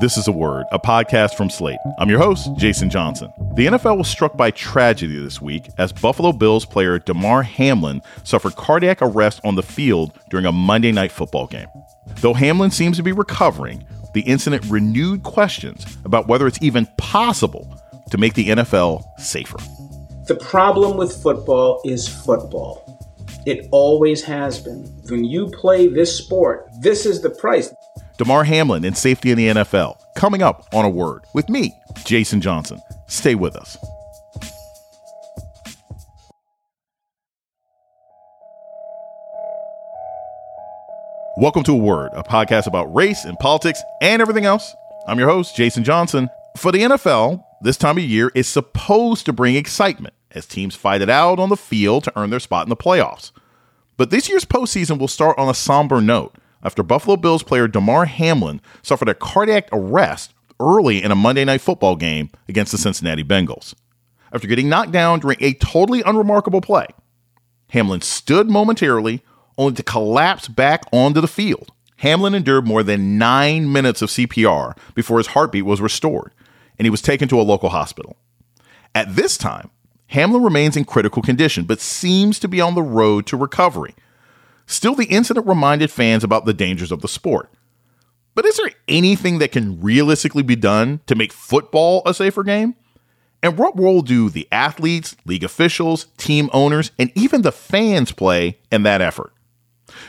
This is a Word, a podcast from Slate. I'm your host, Jason Johnson. The NFL was struck by tragedy this week as Buffalo Bills player Damar Hamlin suffered cardiac arrest on the field during a Monday night football game. Though Hamlin seems to be recovering, the incident renewed questions about whether it's even possible to make the NFL safer. The problem with football is football. It always has been. When you play this sport, this is the price. Damar Hamlin and safety in the NFL. Coming up on a word with me, Jason Johnson. Stay with us. Welcome to A Word, a podcast about race and politics and everything else. I'm your host, Jason Johnson. For the NFL, this time of year is supposed to bring excitement as teams fight it out on the field to earn their spot in the playoffs. But this year's postseason will start on a somber note after Buffalo Bills player Damar Hamlin suffered a cardiac arrest early in a Monday night football game against the Cincinnati Bengals. After getting knocked down during a totally unremarkable play, Hamlin stood momentarily only to collapse back onto the field. Hamlin endured more than nine minutes of CPR before his heartbeat was restored, and he was taken to a local hospital. At this time, Hamlin remains in critical condition, but seems to be on the road to recovery. Still, the incident reminded fans about the dangers of the sport. But is there anything that can realistically be done to make football a safer game? And what role do the athletes, league officials, team owners, and even the fans play in that effort?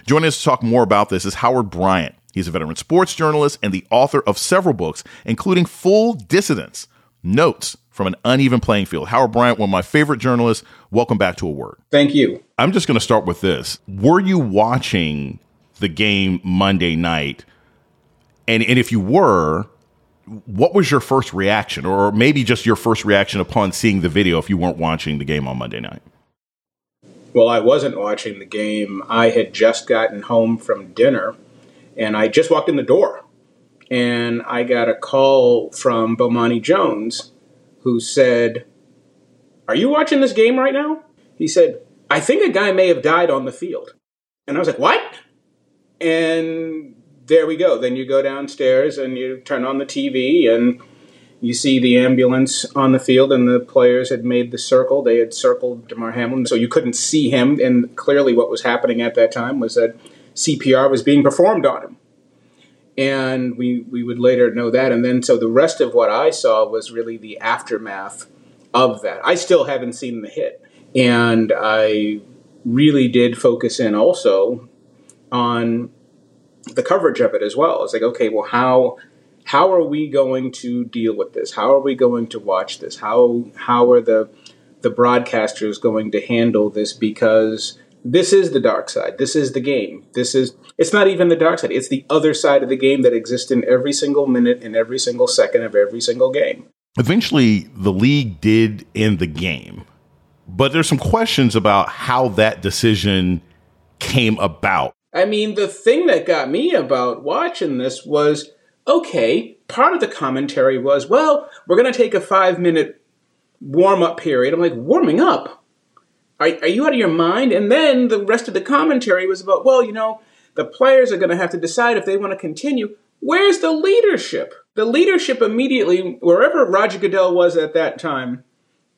Joining us to talk more about this is Howard Bryant. He's a veteran sports journalist and the author of several books, including Full Dissidence Notes from an Uneven Playing Field. Howard Bryant, one of my favorite journalists. Welcome back to A Word. Thank you. I'm just going to start with this. Were you watching the game Monday night? And, and if you were, what was your first reaction, or maybe just your first reaction upon seeing the video if you weren't watching the game on Monday night? Well, I wasn't watching the game. I had just gotten home from dinner and I just walked in the door and I got a call from Bomani Jones who said, Are you watching this game right now? He said, I think a guy may have died on the field. And I was like, What? And there we go. Then you go downstairs and you turn on the TV and you see the ambulance on the field, and the players had made the circle. They had circled Damar Hamlin, so you couldn't see him. And clearly, what was happening at that time was that CPR was being performed on him. And we, we would later know that. And then, so the rest of what I saw was really the aftermath of that. I still haven't seen the hit. And I really did focus in also on the coverage of it as well. It's like, okay, well, how how are we going to deal with this? How are we going to watch this? How how are the the broadcasters going to handle this? Because this is the dark side. This is the game. This is it's not even the dark side. It's the other side of the game that exists in every single minute and every single second of every single game. Eventually, the league did end the game, but there's some questions about how that decision came about. I mean, the thing that got me about watching this was okay, part of the commentary was, well, we're going to take a five minute warm up period. I'm like, warming up? Are, are you out of your mind? And then the rest of the commentary was about, well, you know, the players are going to have to decide if they want to continue. Where's the leadership? The leadership immediately, wherever Roger Goodell was at that time,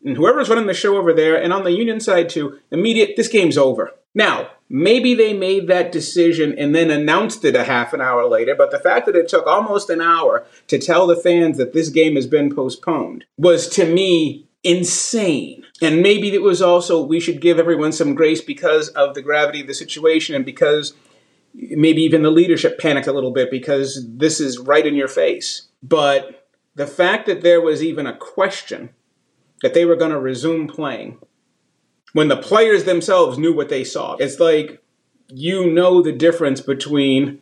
and whoever's running the show over there, and on the union side too, immediate, this game's over. Now, maybe they made that decision and then announced it a half an hour later, but the fact that it took almost an hour to tell the fans that this game has been postponed was to me insane. And maybe it was also we should give everyone some grace because of the gravity of the situation and because maybe even the leadership panicked a little bit because this is right in your face. But the fact that there was even a question that they were going to resume playing when the players themselves knew what they saw. It's like you know the difference between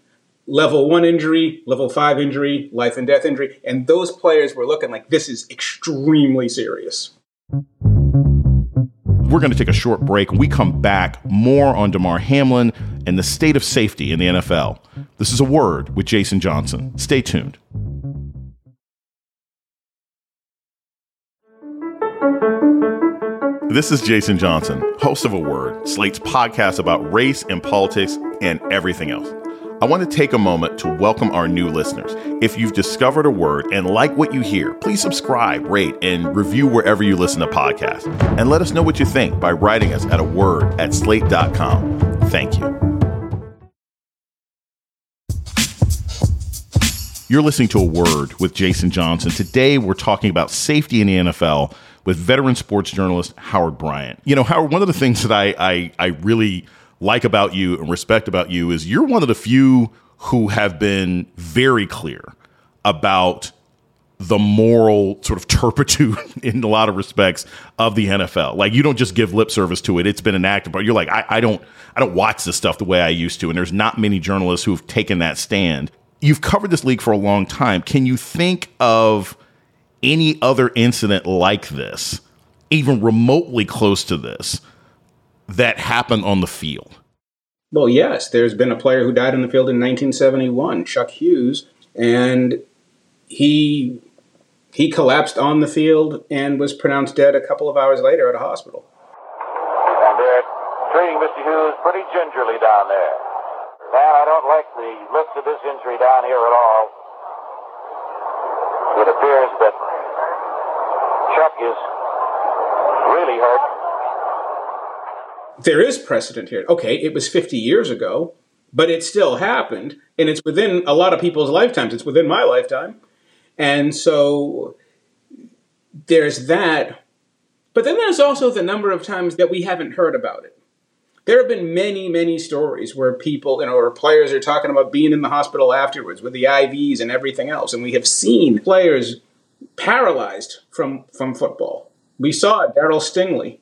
level one injury, level five injury, life and death injury, and those players were looking like this is extremely serious. We're going to take a short break. We come back, more on Damar Hamlin and the state of safety in the NFL. This is a word with Jason Johnson. Stay tuned. This is Jason Johnson, host of A Word, Slate's podcast about race and politics and everything else. I want to take a moment to welcome our new listeners. If you've discovered a word and like what you hear, please subscribe, rate, and review wherever you listen to podcasts. And let us know what you think by writing us at a word at slate.com. Thank you. You're listening to A Word with Jason Johnson. Today, we're talking about safety in the NFL with veteran sports journalist Howard Bryant. You know, Howard, one of the things that I, I, I really like about you and respect about you is you're one of the few who have been very clear about the moral sort of turpitude in a lot of respects of the NFL. Like you don't just give lip service to it. It's been enacted, but you're like, I, I don't I don't watch this stuff the way I used to. And there's not many journalists who've taken that stand you've covered this league for a long time. Can you think of any other incident like this, even remotely close to this, that happened on the field? Well, yes. There's been a player who died in the field in 1971, Chuck Hughes, and he he collapsed on the field and was pronounced dead a couple of hours later at a hospital. And they're treating Mr. Hughes pretty gingerly down there. Man, I don't like the looks of this injury down here at all. It appears that Chuck is really hurt. There is precedent here. Okay, it was 50 years ago, but it still happened, and it's within a lot of people's lifetimes. It's within my lifetime. And so there's that. But then there's also the number of times that we haven't heard about it. There have been many, many stories where people, you know, or players are talking about being in the hospital afterwards with the IVs and everything else. And we have seen players paralyzed from, from football. We saw Darryl Stingley.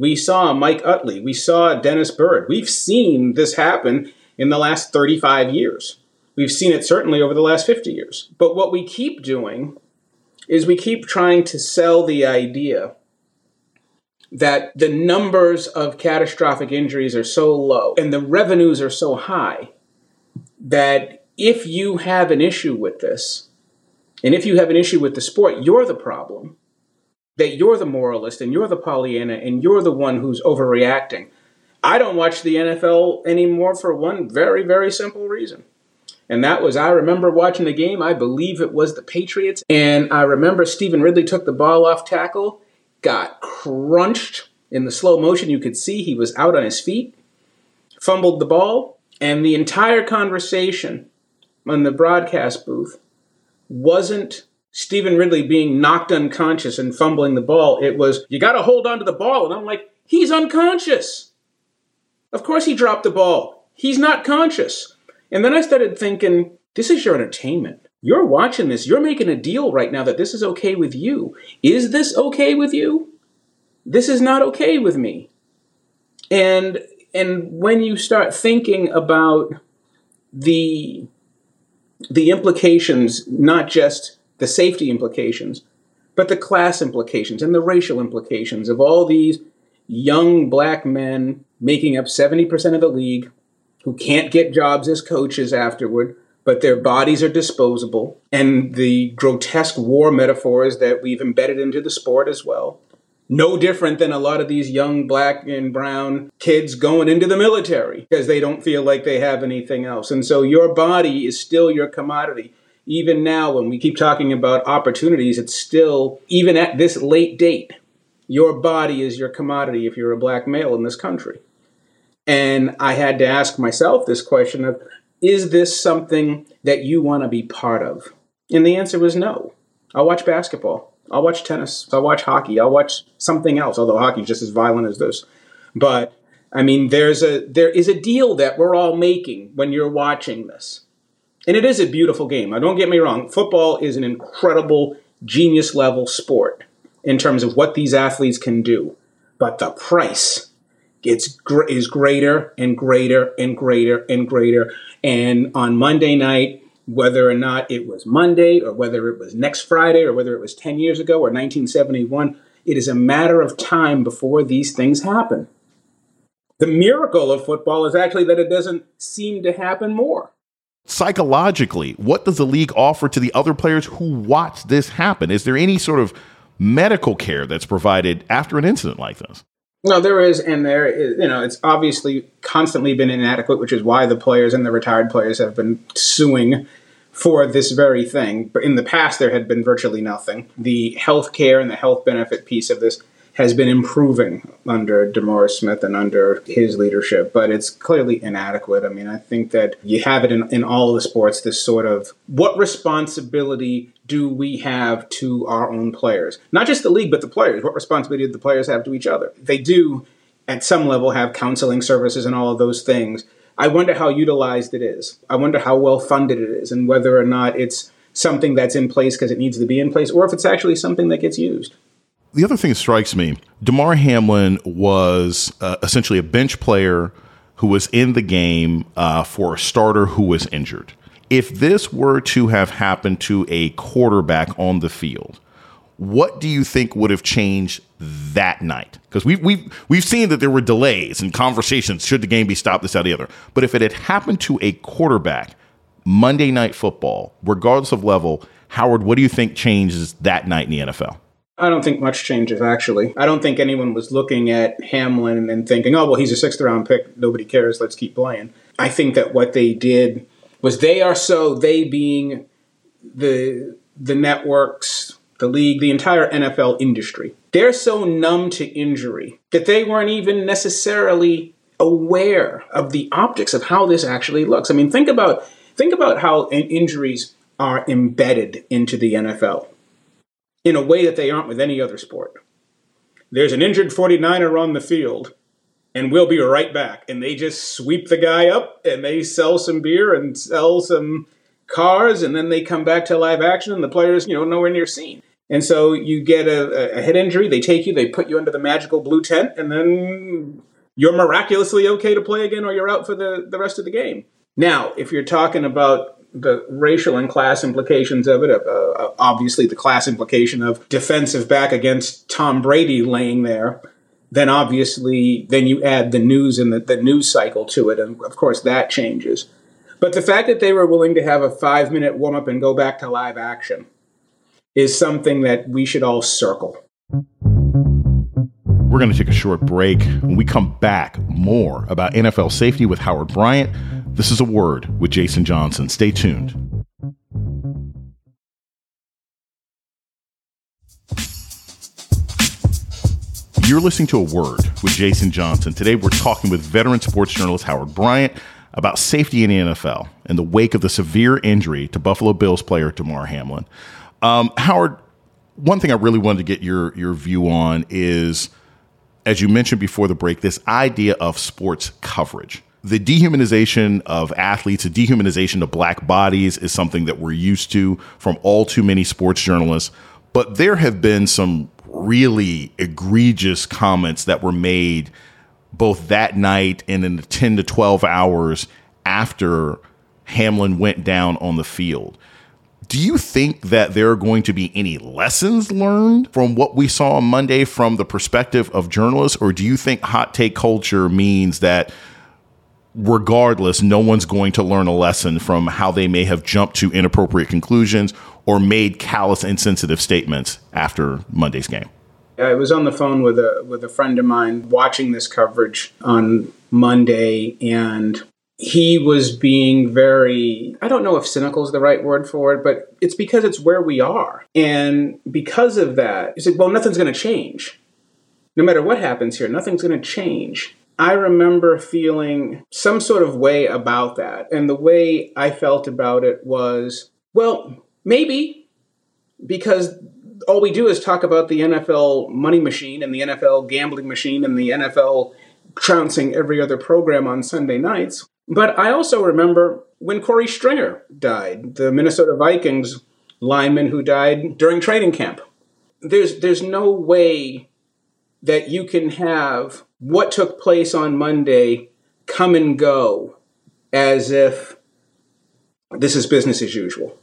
We saw Mike Utley. We saw Dennis Byrd. We've seen this happen in the last 35 years. We've seen it certainly over the last 50 years. But what we keep doing is we keep trying to sell the idea that the numbers of catastrophic injuries are so low and the revenues are so high that if you have an issue with this, and if you have an issue with the sport, you're the problem. That you're the moralist and you're the Pollyanna and you're the one who's overreacting. I don't watch the NFL anymore for one very, very simple reason. And that was I remember watching the game. I believe it was the Patriots. And I remember Stevan Ridley took the ball off tackle got crunched in the slow motion. You could see he was out on his feet, fumbled the ball, and the entire conversation on the broadcast booth wasn't Stevan Ridley being knocked unconscious and fumbling the ball. It was, you got to hold on to the ball. And I'm like, he's unconscious. Of course he dropped the ball. He's not conscious. And then I started thinking, this is your entertainment. You're watching this. You're making a deal right now that this is okay with you. Is this okay with you? This is not okay with me. And and when you start thinking about the the implications, not just the safety implications, but the class implications and the racial implications of all these young black men making up 70% of the league who can't get jobs as coaches afterward, but their bodies are disposable, and the grotesque war metaphors that we've embedded into the sport as well. No different than a lot of these young black and brown kids going into the military because they don't feel like they have anything else. And so your body is still your commodity. Even now, when we keep talking about opportunities, it's still, even at this late date, your body is your commodity if you're a black male in this country. And I had to ask myself this question of is this something that you want to be part of? And the answer was no. I'll watch basketball. I'll watch tennis. I'll watch hockey. I'll watch something else, although hockey's just as violent as this. But I mean, there's a there is a deal that we're all making when you're watching this. And it is a beautiful game. Now don't get me wrong, football is an incredible genius level sport in terms of what these athletes can do. But the price gets is greater and greater and greater and greater and on Monday night, whether or not it was Monday or whether it was next Friday or whether it was 10 years ago or 1971, it is a matter of time before these things happen. The miracle of football is actually that it doesn't seem to happen more. Psychologically, what does the league offer to the other players who watch this happen? Is there any sort of medical care that's provided after an incident like this? No, there is, and there is, you know, it's obviously constantly been inadequate, which is why the players and the retired players have been suing for this very thing. But in the past, there had been virtually nothing. The health care and the health benefit piece of this has been improving under DeMaurice Smith and under his leadership, but it's clearly inadequate. I mean, I think that you have it in, in all the sports this sort of what responsibility do we have to our own players? Not just the league, but the players. What responsibility do the players have to each other? They do, at some level, have counseling services and all of those things. I wonder how utilized it is. I wonder how well funded it is and whether or not it's something that's in place because it needs to be in place or if it's actually something that gets used. The other thing that strikes me, Damar Hamlin was uh, essentially a bench player who was in the game uh, for a starter who was injured. If this were to have happened to a quarterback on the field, what do you think would have changed that night? Because we've we've we've seen that there were delays and conversations. Should the game be stopped? This, that, the other. But if it had happened to a quarterback, Monday Night Football, regardless of level, Howard, what do you think changes that night in the NFL? I don't think much changes, actually. I don't think anyone was looking at Hamlin and thinking, oh, well, he's a sixth round pick. Nobody cares. Let's keep playing. I think that what they did was they are so, they being the, the networks, the league, the entire NFL industry, they're so numb to injury that they weren't even necessarily aware of the optics of how this actually looks. I mean, think about think about how injuries are embedded into the NFL in a way that they aren't with any other sport. There's an injured 49er on the field, and we'll be right back. And they just sweep the guy up and they sell some beer and sell some cars, and then they come back to live action, and the player's, you know, nowhere near seen. And so you get a, a head injury, they take you, they put you under the magical blue tent, and then you're miraculously okay to play again or you're out for the, the rest of the game. Now, if you're talking about the racial and class implications of it. Uh, uh, obviously, the class implication of defensive back against Tom Brady laying there. Then obviously, then you add the news and the, the news cycle to it, and of course that changes. But the fact that they were willing to have a five minute warm up and go back to live action is something that we should all circle. We're going to take a short break. When we come back, more about NFL safety with Howard Bryant this is a word with Jason Johnson. Stay tuned. You're listening to A Word with Jason Johnson. Today we're talking with veteran sports journalist Howard Bryant about safety in the NFL in the wake of the severe injury to Buffalo Bills player Damar Hamlin. Um, Howard, one thing I really wanted to get your your view on is, as you mentioned before the break, this idea of sports coverage the dehumanization of athletes, the dehumanization of black bodies is something that we're used to from all too many sports journalists. But there have been some really egregious comments that were made both that night and in the 10 to 12 hours after Hamlin went down on the field. Do you think that there are going to be any lessons learned from what we saw on Monday from the perspective of journalists? Or do you think hot take culture means that regardless, no one's going to learn a lesson from how they may have jumped to inappropriate conclusions or made callous, insensitive statements after Monday's game. I was on the phone with a with a friend of mine watching this coverage on Monday, and he was being very I don't know if cynical is the right word for it, but it's because it's where we are, and because of that, he said, "Well, nothing's going to change." No matter what happens here, nothing's going to change. I remember feeling some sort of way about that. And the way I felt about it was, well, maybe because all we do is talk about the NFL money machine and the NFL gambling machine and the NFL trouncing every other program on Sunday nights. But I also remember when Korey Stringer died, the Minnesota Vikings lineman who died during training camp. There's there's no way that you can have what took place on Monday come and go as if this is business as usual.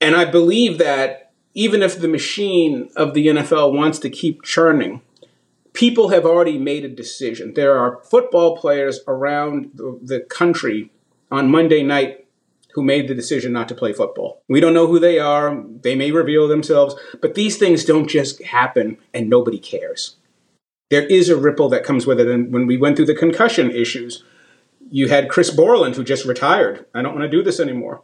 And I believe that even if the machine of the NFL wants to keep churning, people have already made a decision. There are football players around the, country on Monday night who made the decision not to play football. We don't know who they are. They may reveal themselves, but these things don't just happen and nobody cares. There is a ripple that comes with it. And when we went through the concussion issues, you had Chris Borland, who just retired. I don't want to do this anymore.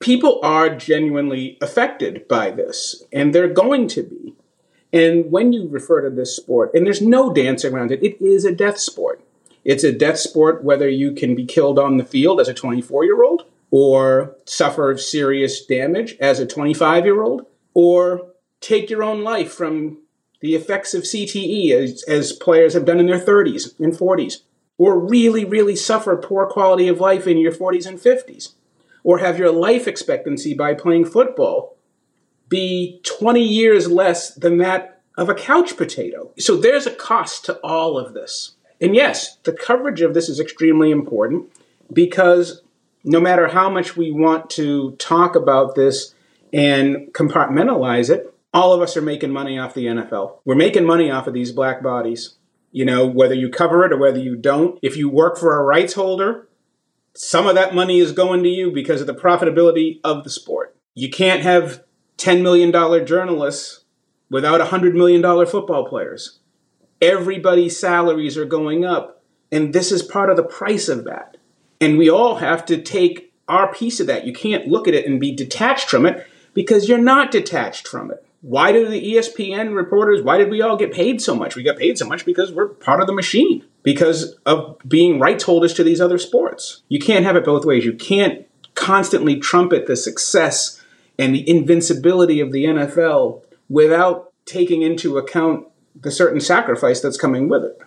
People are genuinely affected by this, and they're going to be. And when you refer to this sport, and there's no dance around it, it is a death sport. It's a death sport whether you can be killed on the field as a 24 year old, or suffer serious damage as a 25 year old, or take your own life from the effects of CTE as, as players have done in their 30s and 40s, or really, really suffer poor quality of life in your 40s and 50s, or have your life expectancy by playing football be 20 years less than that of a couch potato. So there's a cost to all of this. And yes, the coverage of this is extremely important because no matter how much we want to talk about this and compartmentalize it, all of us are making money off the NFL. We're making money off of these black bodies. You know, whether you cover it or whether you don't. If you work for a rights holder, some of that money is going to you because of the profitability of the sport. You can't have $10 million journalists without $100 million football players. Everybody's salaries are going up, and this is part of the price of that. And we all have to take our piece of that. You can't look at it and be detached from it because you're not detached from it. Why do the ESPN reporters, why did we all get paid so much? We got paid so much because we're part of the machine, because of being rights holders to these other sports. You can't have it both ways. You can't constantly trumpet the success and the invincibility of the NFL without taking into account the certain sacrifice that's coming with it.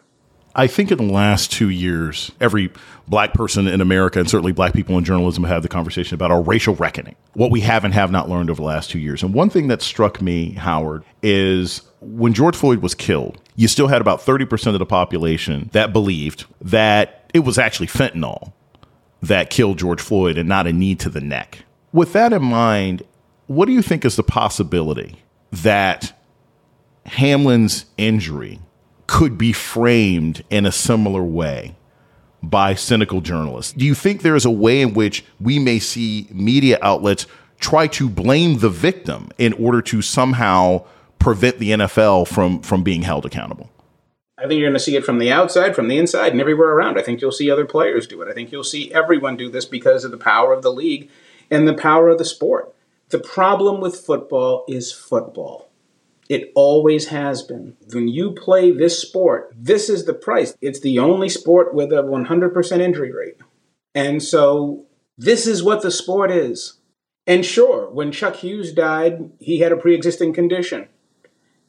I think in the last two years, every black person in America and certainly black people in journalism have had the conversation about our racial reckoning, what we have and have not learned over the last two years. And one thing that struck me, Howard, is when George Floyd was killed, you still had about 30% of the population that believed that it was actually fentanyl that killed George Floyd and not a knee to the neck. With that in mind, what do you think is the possibility that Hamlin's injury could be framed in a similar way by cynical journalists? Do you think there is a way in which we may see media outlets try to blame the victim in order to somehow prevent the NFL from from being held accountable? I think you're going to see it from the outside, from the inside, and everywhere around. I think you'll see other players do it. I think you'll see everyone do this because of the power of the league and the power of the sport. The problem with football is football. It always has been. When you play this sport, this is the price. It's the only sport with a 100% injury rate. And so this is what the sport is. And sure, when Chuck Hughes died, he had a pre existing condition.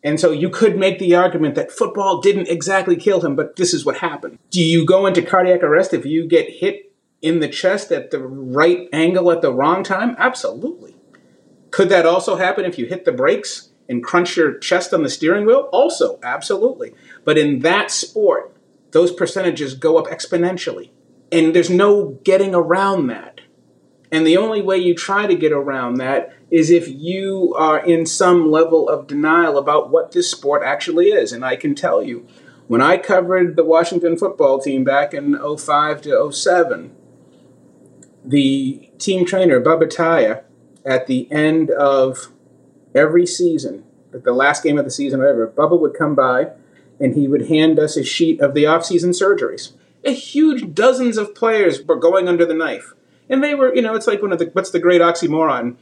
And so you could make the argument that football didn't exactly kill him, but this is what happened. Do you go into cardiac arrest if you get hit in the chest at the right angle at the wrong time? Absolutely. Could that also happen if you hit the brakes and crunch your chest on the steering wheel? Also, absolutely. But in that sport, those percentages go up exponentially. And there's no getting around that. And the only way you try to get around that is if you are in some level of denial about what this sport actually is. And I can tell you, when I covered the Washington football team back in 05 to 07, the team trainer, Bubba Tyer, at the end of every season, like the last game of the season, whatever, Bubba would come by and he would hand us a sheet of the off-season surgeries. A huge dozens of players were going under the knife. And they were, you know, it's like one of the what's the great oxymoron?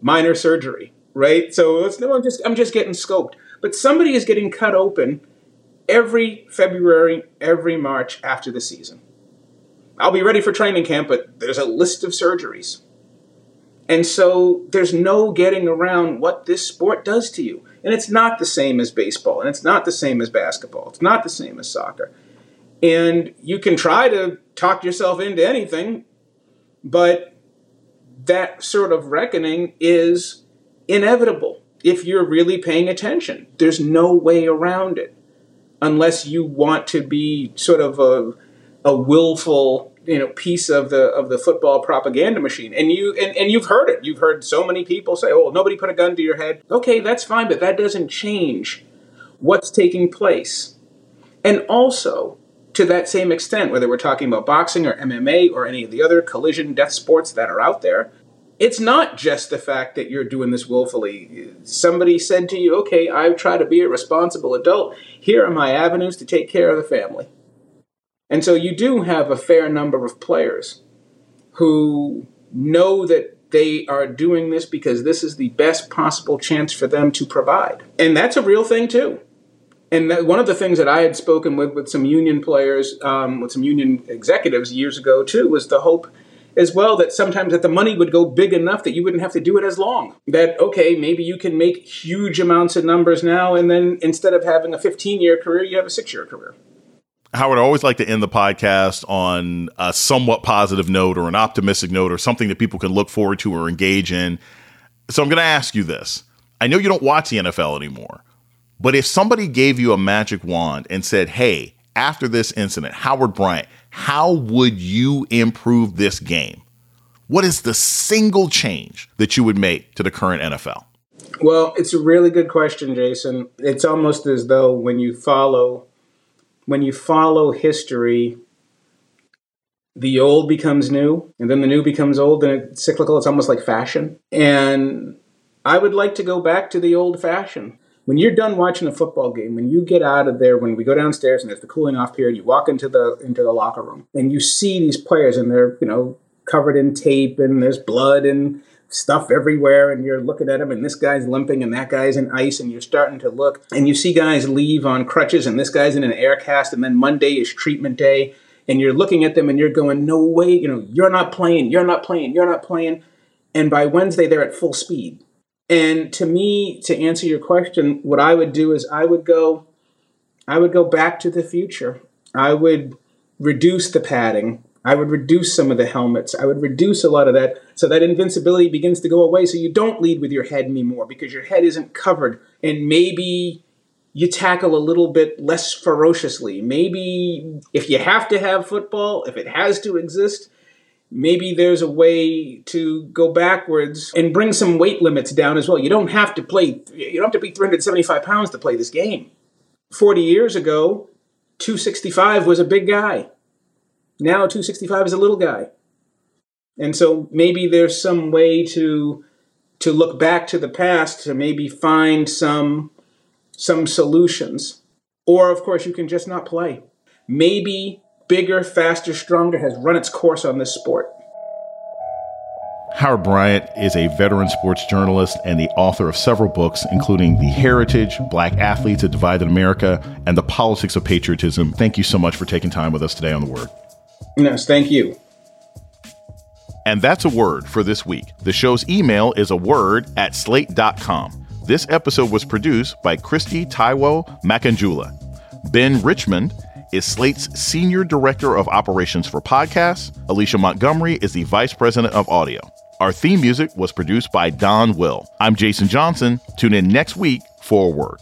Minor surgery, right? So it's no, I'm just I'm just getting scoped. But somebody is getting cut open every February, every March after the season. I'll be ready for training camp, but there's a list of surgeries. And so there's no getting around what this sport does to you. And it's not the same as baseball, and it's not the same as basketball, it's not the same as soccer. And you can try to talk yourself into anything, but that sort of reckoning is inevitable if you're really paying attention. There's no way around it unless you want to be sort of a, a willful you know piece of the of the football propaganda machine and you and, and you've heard it you've heard so many people say oh nobody put a gun to your head okay that's fine but that doesn't change what's taking place and also to that same extent whether we're talking about boxing or MMA or any of the other collision death sports that are out there it's not just the fact that you're doing this willfully. Somebody said to you, okay, I try to be a responsible adult. Here are my avenues to take care of the family. And so you do have a fair number of players who know that they are doing this because this is the best possible chance for them to provide. And that's a real thing, too. And that, one of the things that I had spoken with with some union players, um, with some union executives years ago, too, was the hope as well that sometimes that the money would go big enough that you wouldn't have to do it as long. That okay, maybe you can make huge amounts of numbers now, and then instead of having a 15 year career, you have a six year career. Howard, I always like to end the podcast on a somewhat positive note or an optimistic note or something that people can look forward to or engage in. So I'm going to ask you this. I know you don't watch the NFL anymore, but if somebody gave you a magic wand and said, hey, after this incident, Howard Bryant, how would you improve this game? What is the single change that you would make to the current NFL? Well, it's a really good question, Jason. It's almost as though when you follow when you follow history, the old becomes new, and then the new becomes old, and it's cyclical. It's almost like fashion. And I would like to go back to the old fashion. When you're done watching a football game, when you get out of there, when we go downstairs and there's the cooling off period, you walk into the into the locker room and you see these players and they're you know covered in tape and there's blood and stuff everywhere and you're looking at them and this guy's limping and that guy's in ice and you're starting to look and you see guys leave on crutches and this guy's in an air cast and then Monday is treatment day and you're looking at them and you're going no way you know you're not playing you're not playing you're not playing. And by Wednesday they're at full speed. And to me to answer your question what I would do is I would go I would go back to the future. I would reduce the padding I would reduce some of the helmets. I would reduce a lot of that so that invincibility begins to go away so you don't lead with your head anymore because your head isn't covered. And maybe you tackle a little bit less ferociously. Maybe if you have to have football, if it has to exist, maybe there's a way to go backwards and bring some weight limits down as well. You don't have to play, you don't have to be 375 pounds to play this game. 40 years ago, 265 was a big guy. Now 265 is a little guy. And so maybe there's some way to to look back to the past to maybe find some some solutions. Or of course you can just not play. Maybe bigger, faster, stronger has run its course on this sport. Howard Bryant is a veteran sports journalist and the author of several books, including The Heritage, Black Athletes, A Divided America, and The Politics of Patriotism. Thank you so much for taking time with us today on The Word. Yes, thank you. And that's a word for this week. The show's email is a word at slate.com. This episode was produced by Kristie Taiwo-Makanjuola. Ben Richmond is Slate's Senior Director of Operations for Podcasts. Alicia Montgomery is the Vice President of Audio. Our theme music was produced by Don Will. I'm Jason Johnson. Tune in next week for a word.